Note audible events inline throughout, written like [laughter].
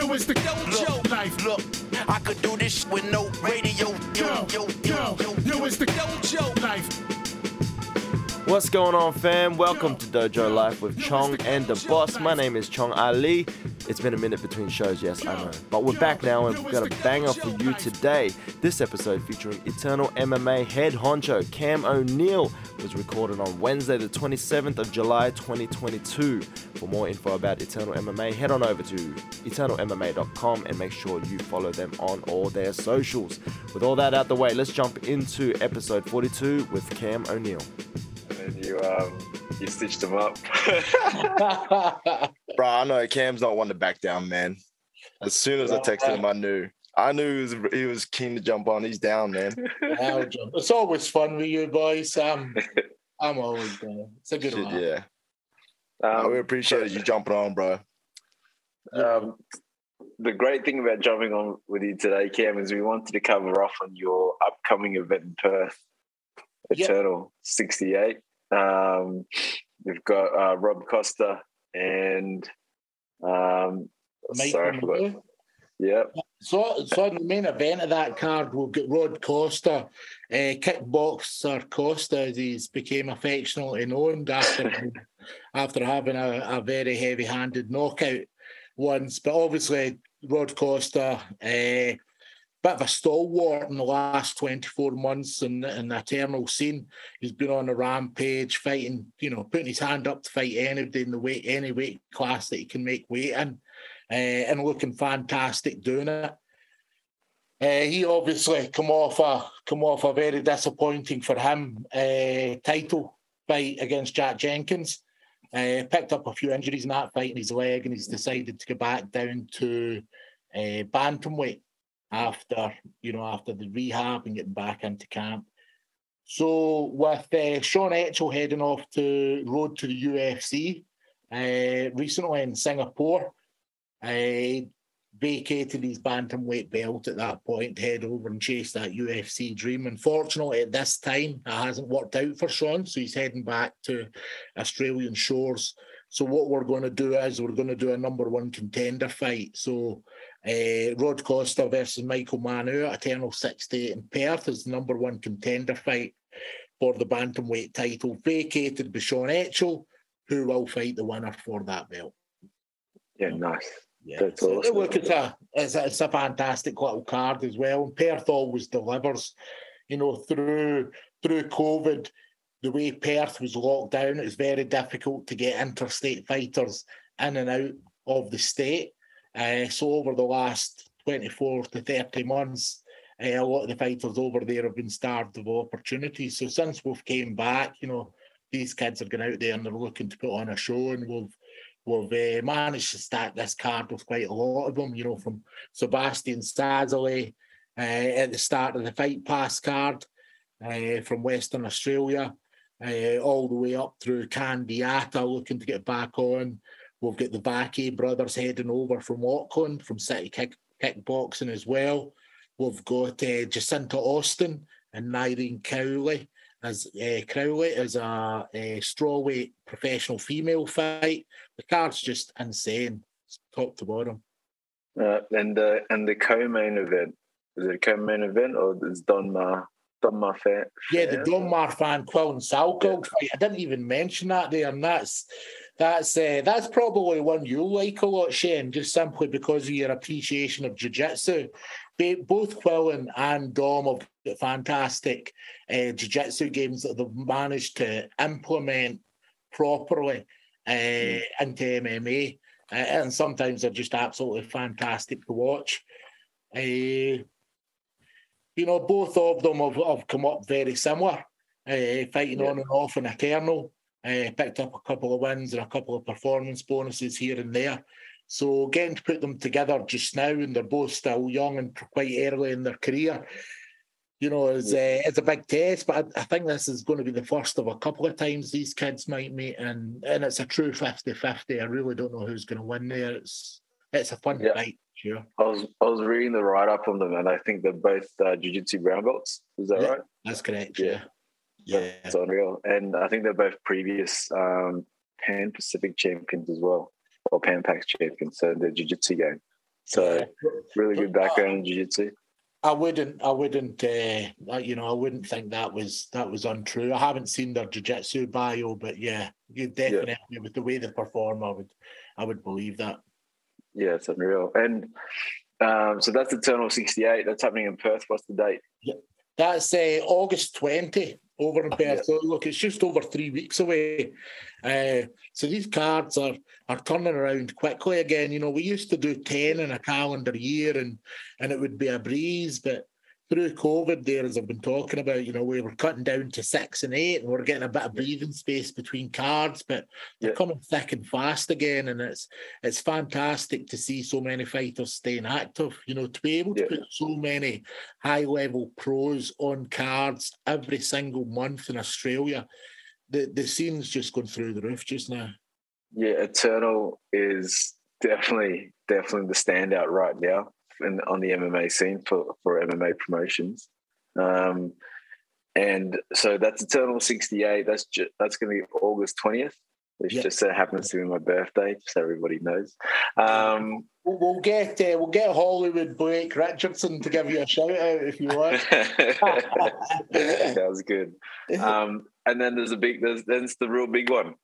Yo, it's the dojo life. Look, I could do this with no radio. Yo, yo, yo, yo, Yo, it's the dojo life. What's going on, fam? Welcome to Dojo Life with Chong and the Boss. My name is Chong Ali. It's been a minute between shows, yes, I know. But we're back now and we've got a banger for you today. This episode featuring Eternal MMA head honcho Cam O'Neill was recorded on Wednesday, the 27th of July 2022. For more info about Eternal MMA, head on over to eternalmma.com and make sure you follow them on all their socials. With all that out the way, let's jump into episode 42 with Cam O'Neill. And you um you stitched them up. [laughs] Bro, I know Cam's not one to back down, man. As soon as I texted him, I knew. I knew he was, he was keen to jump on. He's down, man. [laughs] It's always fun with you boys. Um, [laughs] I'm always down. It's a good Shit, one. yeah. Um, we appreciate you jumping on, bro. um, the great thing about jumping on with you today, Cam, is we wanted to cover off on your upcoming event in Perth, Yep. Eternal 68. Um, we've got uh, Rob Costa and um, Mike sorry, I forgot. Yep. So, so in the main event of that card, we've got Rod Costa, uh, kickboxer Costa, as he's became affectionately known after [laughs] after having a, a very heavy-handed knockout once. But obviously, Rod Costa, uh, bit of a stalwart in the last 24 months in, in the eternal scene. He's been on a rampage, fighting, you know, putting his hand up to fight anybody in the weight, any weight class that he can make weight in, uh, and looking fantastic doing it. Uh, he obviously come off a come off a very disappointing for him uh, title fight against Jack Jenkins. Uh, picked up a few injuries in that fight in his leg, and he's decided to go back down to bantamweight after you know after the rehab and getting back into camp. So with uh, Sean Etchell heading off to road to the UFC uh, recently in Singapore, uh, vacated his bantamweight belt at that point, head over and chase that UFC dream. Unfortunately, at this time, it hasn't worked out for Sean, so he's heading back to Australian shores. So what we're going to do is we're going to do a number one contender fight. So uh, Rod Costa versus Michael Manu at Eternal 68 in Perth is the number one contender fight for the bantamweight title, vacated by Sean Etchell, who will fight the winner for that belt. Yeah, nice. Yeah, That's so, awesome. look, it's a, it's a it's a fantastic little card as well. And Perth always delivers, you know, through through COVID, the way Perth was locked down, it's very difficult to get interstate fighters in and out of the state. Uh, so over the last 24 to 30 months, uh, a lot of the fighters over there have been starved of opportunities. So since we've came back, you know, these kids are going out there and they're looking to put on a show, and we've we've uh, managed to stack this card with quite a lot of them. You know, from Sebastian Sazali uh, at the start of the Fight Pass card uh, from Western Australia, uh, all the way up through Candiata looking to get back on. We've got the Vaki brothers heading over from Auckland from City Kick, Kickboxing as well. We've got uh, Jacinta Austin and Nyreen Cowley as uh, Crowley as a, a strawweight professional female fight. The card's just insane, top to bottom. Uh, and the and the co-main event is it a co-main event or is Dom Mar Dom Mar Fan? Yeah, the Dom Mar Fan? Quill and Salco fight. I didn't even mention that there, and that's that's uh, that's probably one you'll like a lot, Shane, just simply because of your appreciation of jiu-jitsu. Both Quillan and Dom have got fantastic uh, jiu-jitsu games that they've managed to implement properly uh, into MMA, uh, and sometimes they're just absolutely fantastic to watch. Uh, you know, both of them have, have come up very similar, uh, fighting on and off in a Eternal. Uh, picked up a couple of wins and a couple of performance bonuses here and there. So getting to put them together just now, and they're both still young and quite early in their career, you know, is uh, it's a big test. But I, I think this is going to be the first of a couple of times these kids might meet, and and it's a true 50-50. I really don't know who's going to win there. It's it's a fun Yeah. fight, sure. I was I was reading the write up on them, and I think they're both uh, jiu-jitsu brown belts. Is that Yeah. right? That's correct. Yeah. Yeah. Yeah. It's unreal, and I think they're both previous um, Pan Pacific champions as well, or Pan Pac champions. So the jiu-jitsu game. So really good background in jiu-jitsu. I wouldn't, I wouldn't, uh, you know, I wouldn't think that was that was untrue. I haven't seen their jiu-jitsu bio, but yeah, you definitely with the way they perform, I would, I would believe that. Yeah, it's unreal. And um, so that's Eternal 68. That's happening in Perth. What's the date? That's uh, August 20 over in Perth. So look, it's just over three weeks away. Uh, so these cards are are turning around quickly again. You know, we used to do 10 in a calendar year and and it would be a breeze, but through COVID there, as I've been talking about, you know, we were cutting down to six and eight and we're getting a bit of breathing space between cards, but they're Yeah. coming thick and fast again. And it's it's fantastic to see so many fighters staying active. You know, to be able to Yeah. put so many high level pros on cards every single month in Australia. The the scene's just going through the roof just now. Yeah, Eternal is definitely definitely the standout right now in, on the MMA scene for, for MMA promotions. Um, and so that's Eternal 68. That's ju- that's going to be August 20th, which Yeah. just so happens to be my birthday, so everybody knows. Um, We'll, we'll get uh, we'll get Hollywood Blake Richardson to give you a shout out if you want. [laughs] that was good. Um, and then there's a big, there's there's the real big one.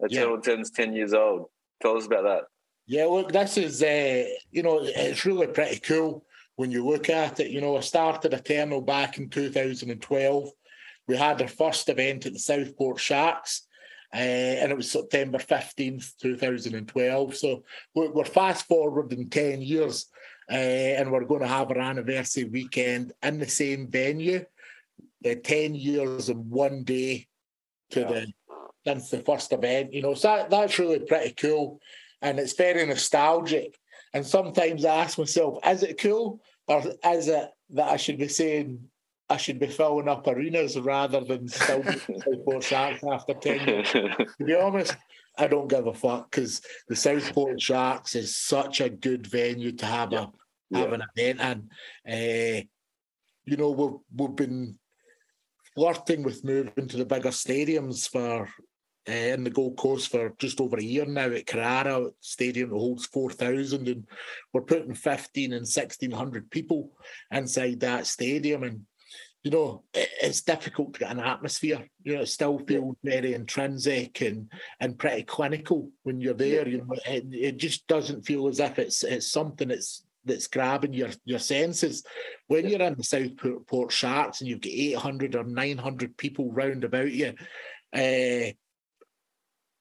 Eternal turns 10 years old. Tell us about that. Yeah, look, this is uh, you know it's really pretty cool when you look at it. You know, I started Eternal back in 2012. We had our first event at the Southport Sharks, uh, and it was September 15th, 2012. So we're, we're fast forward in 10 years, uh, and we're going to have our anniversary weekend in the same venue. The 10 years in one day to Yeah. the since the first event. You know, so that, that's really pretty cool and it's very nostalgic. And sometimes I ask myself, is it cool or is it that I should be saying I should be filling up arenas rather than still Southport [laughs] Sharks after 10 years? To be honest, I don't give a fuck because the Southport Sharks is such a good venue to have a have Yeah. an event and uh, you know we've we've been flirting with moving to the bigger stadiums for uh, in the Gold Coast for just over a year now at Carrara Stadium that holds 4,000 and we're putting 15 and 1,600 people inside that stadium and you know it, it's difficult to get an atmosphere. You know it still feels very intrinsic and and pretty clinical when you're there you know it, it just doesn't feel as if it's it's something that's that's grabbing your your senses. When you're in the Southport Sharks and you've got 800 or 900 people round about you uh,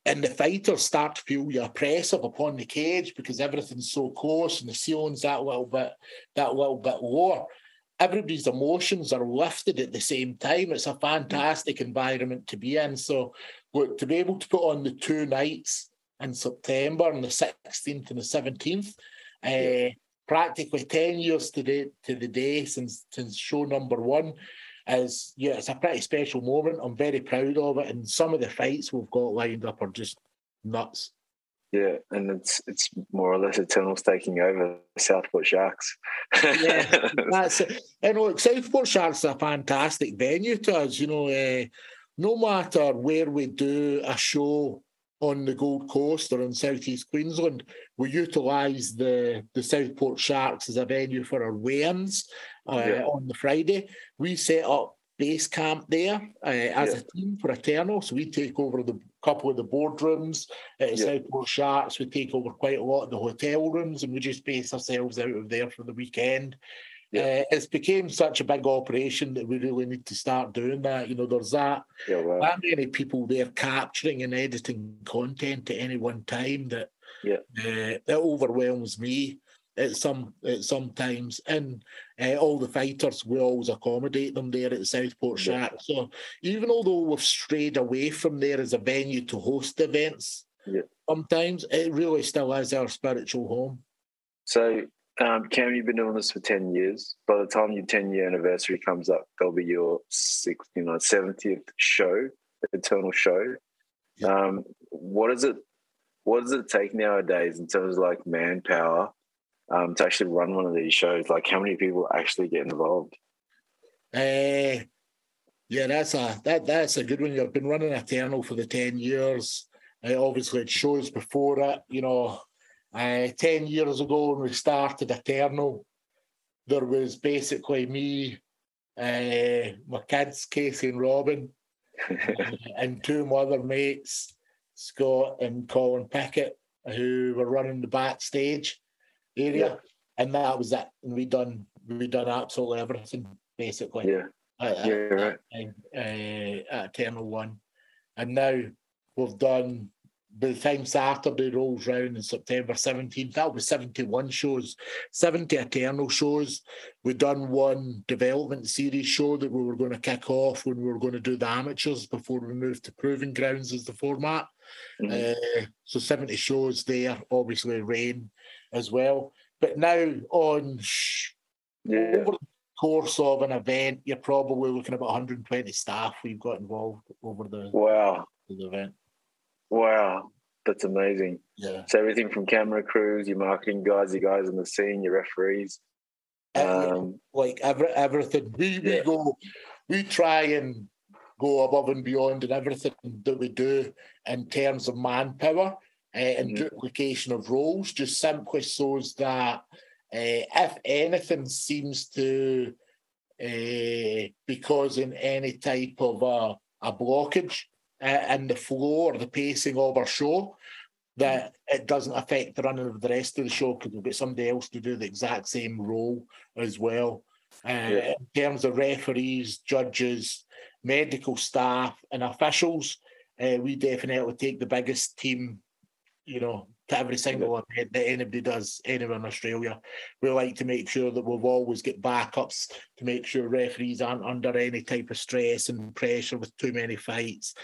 and the fighters start to feel you oppressive upon the cage because everything's so close and the ceiling's that little bit that little bit lower. Everybody's emotions are lifted at the same time. It's a fantastic environment to be in. So look, to be able to put on the two nights in September on the 16th and the 17th, uh, practically 10 years to the to the day since since show number one is yeah, it's a pretty special moment. I'm very proud of it, and some of the fights we've got lined up are just nuts. Yeah, and it's it's more or less Eternals taking over Southport Sharks. Yeah, [laughs] That's it. And look, Southport Sharks is a fantastic venue to us. You know, uh, no matter where we do a show on the Gold Coast or in Southeast Queensland, we utilise the the Southport Sharks as a venue for our weigh-ins uh, Yeah. on the Friday. We set up base camp there uh, as Yeah. a team for Eternal, so we take over the couple of the boardrooms at Yeah. Southport Sharks. We take over quite a lot of the hotel rooms, and we just base ourselves out of there for the weekend. Yeah. Uh, it's became such a big operation that we really need to start doing that. You know, there's that yeah, that many people there capturing and editing content at any one time that Yeah. uh, it overwhelms me at some at some times and uh, all the fighters we always accommodate them there at the Southport Yeah. Sharks so even although we've strayed away from there as a venue to host events Yeah. sometimes it really still is our spiritual home So, um, Cam, you've been doing this for 10 years. By the time your 10 year anniversary comes up, there'll be your 60, you know, 70th show, Eternal show. Um, what is it? What does it take nowadays in terms of like manpower um, to actually run one of these shows? Like, how many people actually get involved? Uh, yeah, that's a that that's a good one. You've been running Eternal for the ten years. Uh, obviously, it shows before it. You know, Uh, 10 years ago, when we started Eternal, there was basically me, uh, my kids, Casey and Robin, [laughs] and two other mates, Scott and Colin Pickett, who were running the backstage area, and that was it. And we done we done absolutely everything basically. Yeah. At, Yeah, at, right. at, uh, at Eternal One, and now we've done. By the time Saturday rolls round in September 17th, that was 71 shows, 70 Eternal shows. We've done one development series show that we were going to kick off when we were going to do the amateurs before we moved to Proving Grounds as the format. Mhm. Uh, so 70 shows there, obviously rain as well. But now on Yeah. over the course of an event, you're probably looking at about 120 staff we've got involved over the, Wow. the event. Wow. That's amazing. Yeah. So everything from camera crews, your marketing guys, your guys on the scene, your referees. Um, like every, everything. We, we Yeah. go, we try and go above and beyond in everything that we do in terms of manpower uh, and Mhm. duplication of roles, just simply so that uh, if anything seems to uh, be causing any type of a, a blockage uh, in the flow or the pacing of our show, that it doesn't affect the running of the rest of the show because we've got somebody else to do the exact same role as well. Uh, Yeah. In terms of referees, judges, medical staff, and officials, uh, we definitely take the biggest team, you know, to every single event that anybody does anywhere in Australia. We like to make sure that we've always got backups to make sure referees aren't under any type of stress and pressure with too many fights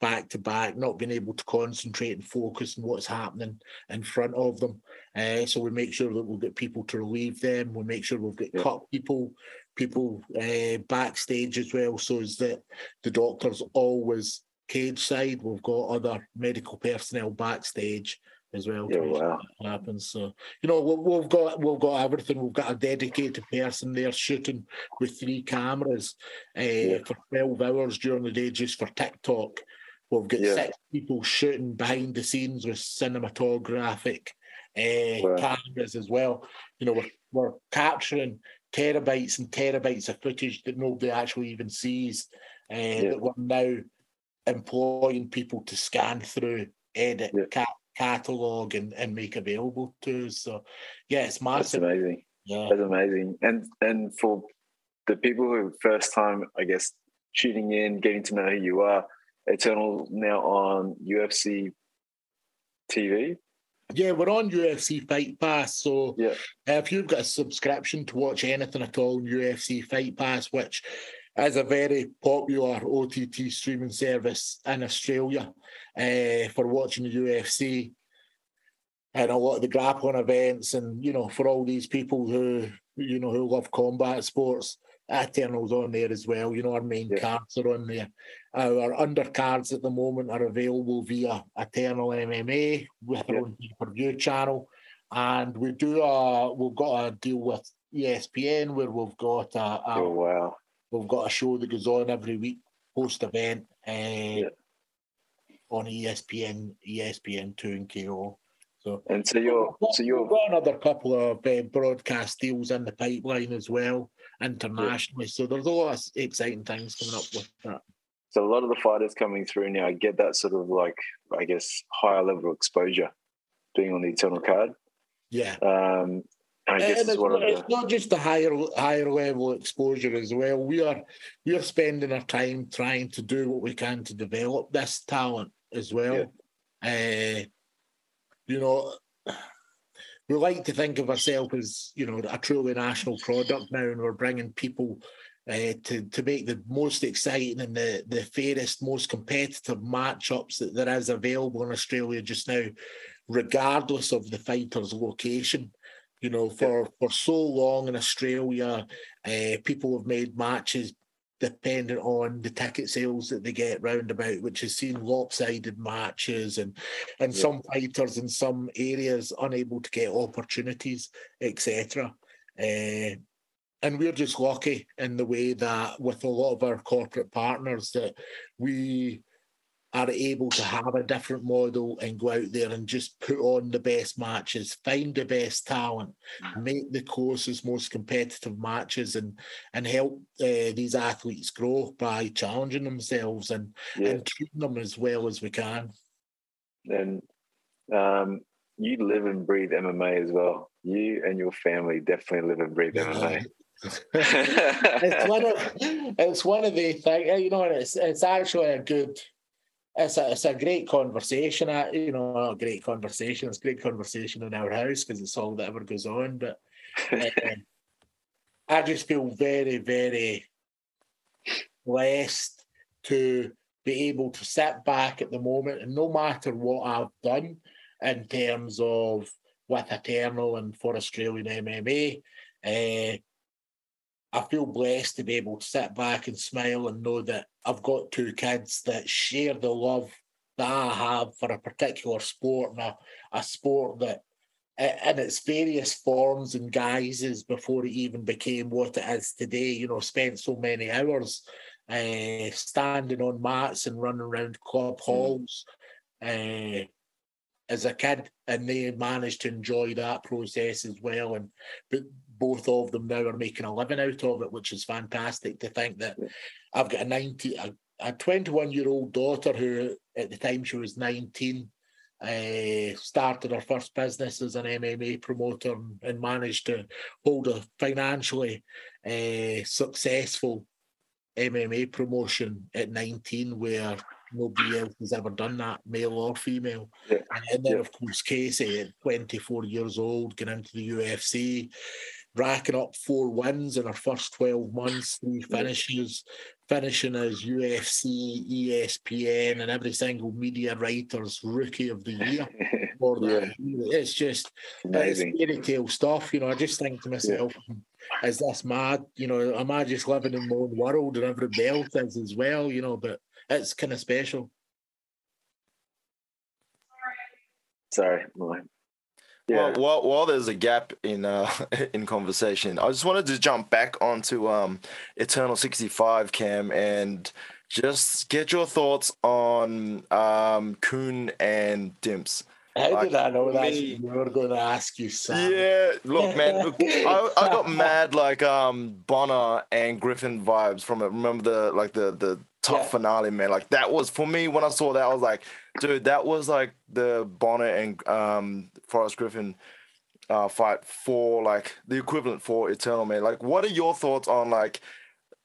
back to back, not being able to concentrate and focus on what's happening in front of them. Uh, so we make sure that we've got people to relieve them. We make sure we've got Yeah. cut people, people uh, backstage as well, so as that the doctors always cage side. We've got other medical personnel backstage as well. Yeah, wow. happens. So you know we- we've got we've got everything. We've got a dedicated person there shooting with three cameras uh, Yeah. for twelve hours during the day just for TikTok. We've got Yeah. six people shooting behind the scenes with cinematographic uh, Wow. cameras as well. You know, we're, we're capturing terabytes and terabytes of footage that nobody actually even sees. Uh, That we're now employing people to scan through, edit, Yeah. ca- catalog, and, and make available to us. So, yeah, it's That's amazing. Yeah. That's amazing. And and for the people who first time, I guess, tuning in, getting to know who you are, Eternal now on UFC TV. Yeah, we're on UFC Fight Pass. So Yeah. if you've got a subscription to watch anything at all on UFC Fight Pass, which is a very popular OTT streaming service in Australia uh, for watching the UFC and a lot of the grappling events, and you know, for all these people who you know who love combat sports, Eternal's on there as well. You know, our main Yeah. cards are on there. Our undercards at the moment are available via Eternal MMA with our Yeah. own pay-per-view channel, and we do a we've got a deal with ESPN where we've got a, a Oh wow. we've got a show that goes on every week post event uh, on E ESPN, ESPN two and KO. So And so you're so you're got another couple of uh, broadcast deals in the pipeline as well internationally. So there's a lot of exciting things coming up with that. so a lot of the fighters coming through now get that sort of like I guess higher level exposure being on the Eternal card. Yeah. Um I guess and it's it's, one of not, it's not just the higher higher level exposure as well. We are we are spending our time trying to do what we can to develop this talent as well. Uh, you know, we like to think of ourselves as you know a truly national product now, and we're bringing people uh, to to make the most exciting and the the fairest, most competitive matchups that there is available in Australia just now, regardless of the fighter's location. You know, for for so long in Australia, uh, people have made matches dependent on the ticket sales that they get round about, which has seen lopsided matches and and Yeah. some fighters in some areas unable to get opportunities, etc. Uh, and we're just lucky in the way that with a lot of our corporate partners that we are able to have a different model and go out there and just put on the best matches, find the best talent, make the courses most competitive matches, and and help uh, these athletes grow by challenging themselves and Yeah. and treating them as well as we can. And um, you live and breathe MMA as well. You and your family definitely live and breathe MMA. [laughs] it's one of it's one of the things you know it's it's actually a good it's a, it's a great conversation. Uh, you know a great conversation it's a great conversation in our house because it's all that ever goes on but [laughs] um, I just feel very very blessed to be able to sit back at the moment and no matter what I've done in terms of with Eternal and for Australian MMA uh, I feel blessed to be able to sit back and smile and know that I've got two kids that share the love that I have for a particular sport and a, a sport that in its various forms and guises before it even became what it is today, you know, spent so many hours uh, standing on mats and running around club halls uh, as a kid, and they managed to enjoy that process as well. And but both of them now are making a living out of it, which is fantastic to think that I've got a 90, a, a 21 year old daughter who at the time she was 19 uh, started her first business as an MMA promoter and, and managed to hold a financially uh, successful MMA promotion at 19 where nobody else has ever done that, male or female. Yeah. And then, Yeah. of course, Casey at 24 years old, getting into the UFC, racking up four wins in her first 12 months, three finishes, finishing as UFC, ESPN, and every single media writer's rookie of the year [laughs] for that. It's just Amazing. it's fairy tale stuff, you know. I just think to myself, is this mad? You know, am I just living in my own world and everybody else is as well, you know, but it's kind of special. Sorry, my yeah. Well, while, while there's a gap in uh, [laughs] in conversation, I just wanted to jump back onto um, Eternal 65 Cam and just get your thoughts on um, Kuhn and Dimps. How Like, did I know that me- we were going to ask you, Sam? Yeah, look, man, [laughs] look, I, I got mad like um Bonnar and Griffin vibes from it. Remember the like the the tough Yeah. finale, man. Like that was for me when I saw that, I was like, dude, that was like the Bonnar and um Forrest Griffin uh fight for like the equivalent for Eternal, man. Like, what are your thoughts on like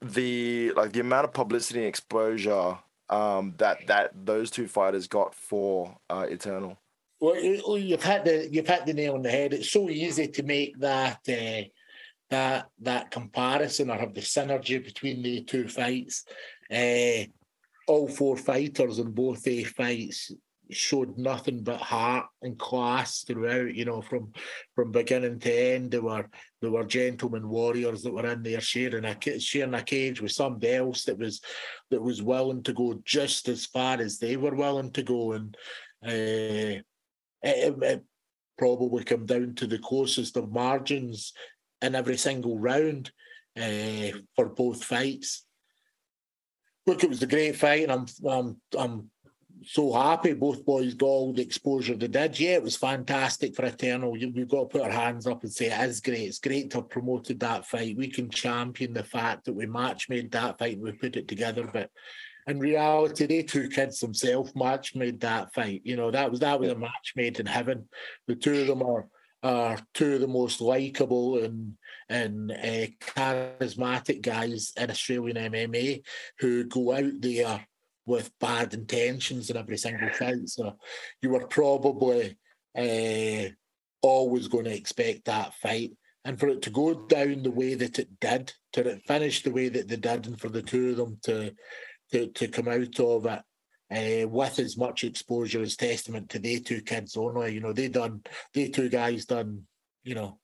the like the amount of publicity and exposure um that that those two fighters got for uh Eternal? Well, you- you've hit the you've hit the nail on the head. It's so easy to make that uh, that that comparison or have the synergy between the two fights. Uh, all four fighters in both the fights showed nothing but heart and class throughout. You know, from from beginning to end, they were they were gentlemen warriors that were in there sharing a sharing a cage with somebody else that was that was willing to go just as far as they were willing to go and. Uh, it, it probably come down to the closest of margins in every single round uh, for both fights. Look, it was a great fight, and I'm I'm I'm so happy both boys got all the exposure they did. Yeah, it was fantastic for Eternal. We've got to put our hands up and say it is great. It's great to have promoted that fight. We can champion the fact that we match made that fight and we put it together, but in reality, they two kids themselves match made that fight. You know, that was that was a match made in heaven. The two of them are are two of the most likable and and uh, charismatic guys in Australian MMA who go out there with bad intentions in every single fight. So you were probably uh, always going to expect that fight. And for it to go down the way that it did, to finish the way that they did, and for the two of them to to, to come out of it uh, with as much exposure as testament to they two kids only. You know, they done they two guys done, you know,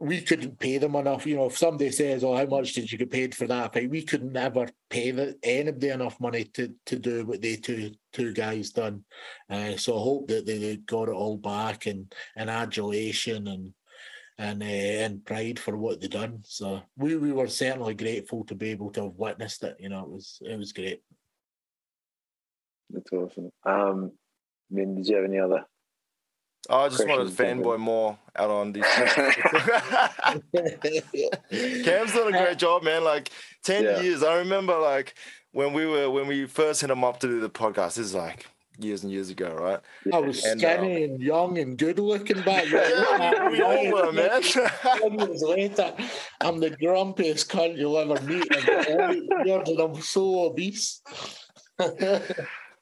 we couldn't pay them enough. You know, if somebody says, Oh, how much did you get paid for that fight? We could never pay the, anybody enough money to to do what they two two guys done. Uh, so I hope that they, they got it all back and and adulation and and uh, and pride for what they done. So we, we were certainly grateful to be able to have witnessed it. You know, it was it was great. That's awesome. Um, Min, did you have any other? I just wanted to fanboy more out on this. [laughs] [laughs] Cam's done a great job, man. Like ten Yeah. years. I remember like when we were when we first hit him up to do the podcast. This is like years and years ago, right? I was And, skinny and young and good looking back [laughs] Yeah, then. we all were, man. Ten years later, I'm the grumpiest cunt you'll ever meet. I'm, you're- I'm so obese.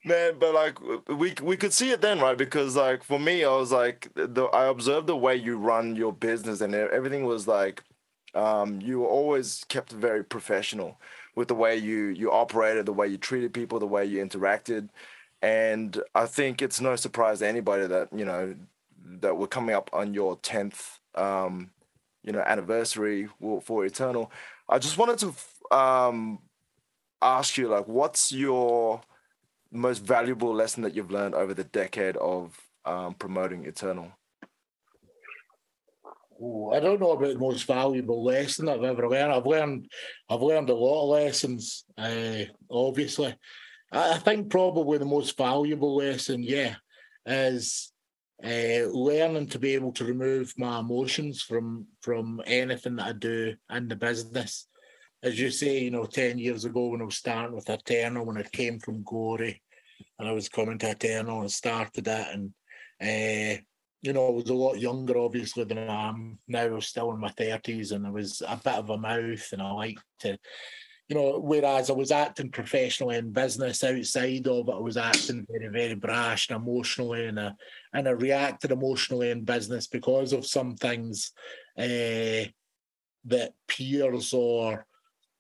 Man but like we we could see it then right? Because like for me i was like the i observed the way you run your business and everything was like um you were always kept very professional with the way you you operated the way you treated people the way you interacted. And i think it's no surprise to anybody that you know that we're coming up on your 10th um you know anniversary for eternal. I just wanted to um ask you like what's your most valuable lesson that you've learned over the decade of um, promoting Eternal? Oh, I don't know about the most valuable lesson I've ever learned. I've learned, I've learned a lot of lessons. Uh, obviously, I, I think probably the most valuable lesson, yeah, is uh, learning to be able to remove my emotions from from anything that I do in the business. As you say, you know, ten years ago when I was starting with Eternal, when I came from Gory, and I was coming to Eternal and started it, and uh, you know, I was a lot younger, obviously, than I am now. I was still in my thirties, and I was a bit of a mouth, and I liked to, you know. Whereas I was acting professionally in business, outside of it, I was acting very, very brash and emotionally, and I and I reacted emotionally in business because of some things uh, that peers or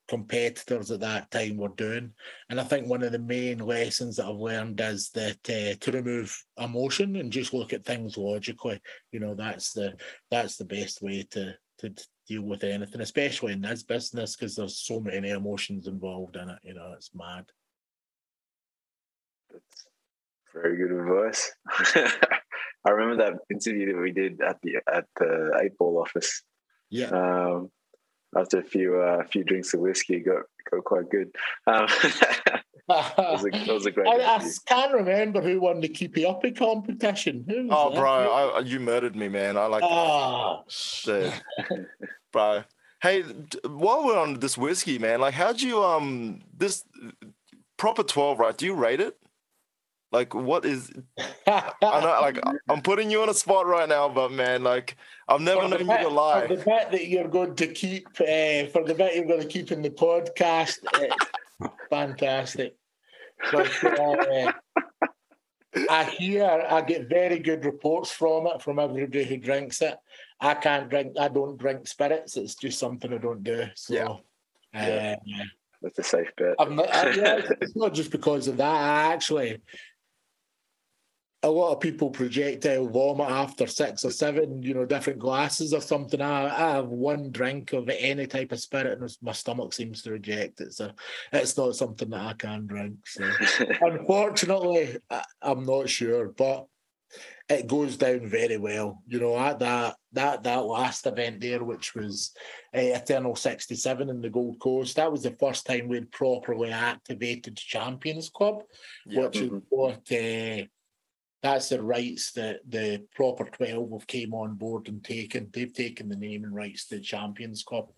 competitors at that time were doing. And I think one of the main lessons that I've learned is that uh, to remove emotion and just look at things logically. You know, that's the that's the best way to to deal with anything, especially in this business, because there's so many emotions involved in it. You know, it's mad. That's very good advice. [laughs] I remember that interview that we did at the at the eight ball office. Yeah. Um, after a few uh, few drinks of whiskey, got got quite good. Um, [laughs] that, was a, that was a great. [laughs] I, I can't remember who won the keepy uppy competition. Who was Oh, that? bro, I, you murdered me, man. I like Ah, the, [laughs] bro. Hey, while we're on this whiskey, man, like, how'd you um this proper twelve, right? Do you rate it? Like, what is? [laughs] I know, like, I'm putting you on a spot right now, but man, like, I've never For the known you bit- to lie. For the bit that you're going to keep, uh, for the bit you're going to keep in the podcast, it's [laughs] fantastic. But, uh, I hear, I get very good reports from it from everybody who drinks it. I can't drink, I don't drink spirits. It's just something I don't do. So, Yeah. Yeah. uh, That's a safe bet. I'm not, I, yeah, [laughs] it's not just because of that. I actually, a lot of people projectile vomit after six or seven, you know, different glasses or something. I, I have one drink of any type of spirit, and my stomach seems to reject it. So it's not something that I can drink. So [laughs] unfortunately, I, I'm not sure, but it goes down very well. You know, at that that that last event there, which was uh, Eternal 67 in the Gold Coast, that was the first time we'd properly activated Champions Club, Yeah. which is what uh, that's the rights that the proper 12 have came on board and taken. They've taken the name and rights to the Champions Cup.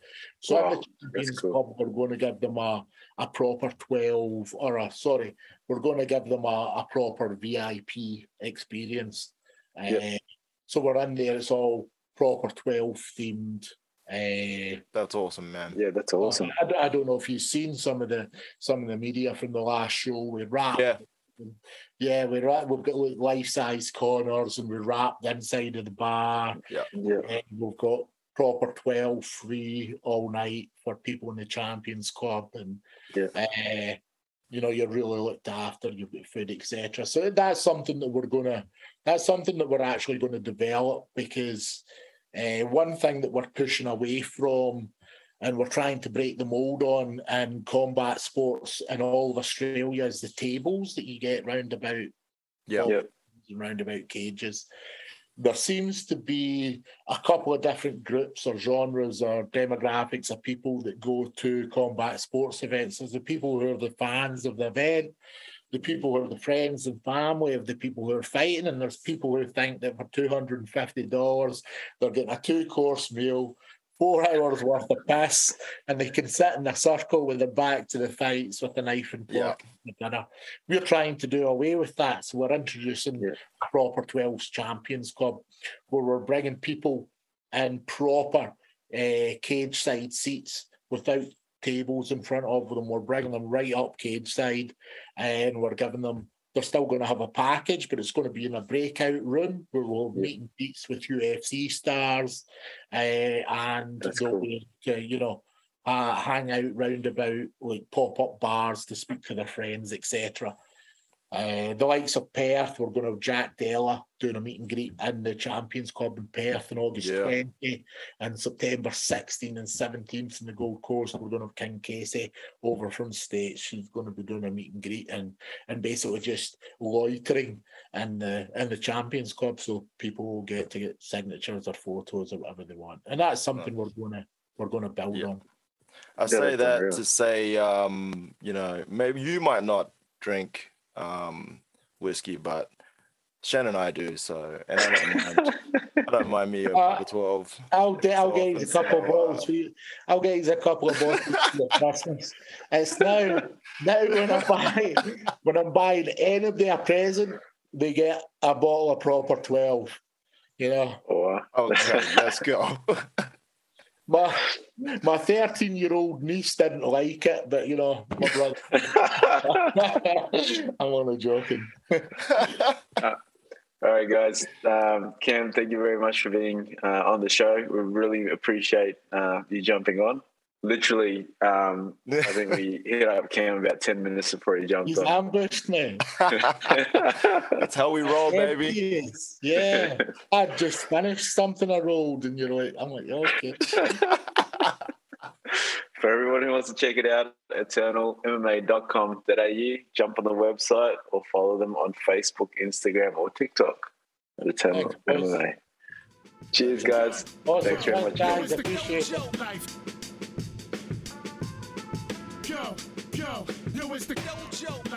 So Wow, the Champions cool. Club, we're going to give them a, a proper 12 or a sorry, we're going to give them a, a proper VIP experience. Yeah. Uh, so we're in there, it's all proper 12 themed. Uh, That's awesome, man. yeah, that's awesome. I, I don't know if you've seen some of the some of the media from the last show. We wrapped, Yeah. Yeah, we wrap, we've got like life size corners and we wrapped the inside of the bar. Yeah, And we've got proper twelve free all night for people in the Champions Club, and Yeah. uh, you know you're really looked after. You've got food, etc. So that's something that we're gonna. That's something that we're actually going to develop because uh, one thing that we're pushing away from and we're trying to break the mold on in combat sports in all of Australia is the tables that you get round about Yeah. Yeah. and roundabout cages. There seems to be a couple of different groups or genres or demographics of people that go to combat sports events. There's the people who are the fans of the event, the people who are the friends and family of the people who are fighting, and there's people who think that for two hundred and fifty dollars they're getting a two course meal, four hours worth of piss, and they can sit in a circle with their back to the fights with a knife and Yeah. fork and dinner. We're trying to do away with that, so we're introducing Yeah. proper 12s Champions Club, where we're bringing people in proper uh, cage side seats without tables in front of them. We're bringing them right up cage side, and we're giving them. They're still going to have a package, but it's going to be in a breakout room where we'll Yeah. meet and beats with UFC stars, uh, and That's they'll cool. be to, you know, uh, hang out round about like pop up bars to speak to their friends, etc. Uh, the likes of Perth, we're going to have Jack Della doing a meet and greet in the Champions Club in Perth on August Yeah. 20 and September 16 and 17th in the Gold Coast. We're going to have King Casey over from States. She's going to be doing a meet and greet and and basically just loitering in the in the Champions Club, so people will get to get signatures or photos or whatever they want. And that's something we're going to we're going to build Yeah. on. I say that's that unreal. to say, um, you know, maybe you might not drink um, whiskey, but Shannon and I do. So, and I don't mind. I don't mind me a Uh, couple twelve. I'll, get, I'll So get you a couple of bottles for you. I'll get you a couple of bottles for Christmas. It's now, now when I buy, when I'm buying anybody a present, they get a bottle of proper twelve. You know, Or Okay, let's go. [laughs] my my thirteen year old niece didn't like it, but you know, my brother. [laughs] [laughs] I'm only joking. [laughs] All right, guys. Um, Cam, thank you very much for being uh, on the show. We really appreciate uh, you jumping on. Literally, um, I think we [laughs] hit up Cam about 10 minutes before he jumped He's on. ambushed me. [laughs] That's how we roll, There baby. he. Yeah, [laughs] I just finished something I rolled, and you're like, I'm like, okay. For everyone who wants to check it out, eternalmma.com.au, jump on the website or follow them on Facebook, Instagram, or TikTok at Eternal Thanks, boys. MMA. Cheers, guys. Awesome. Thanks very much. Guys, appreciate it. Yo, yo, it's the life.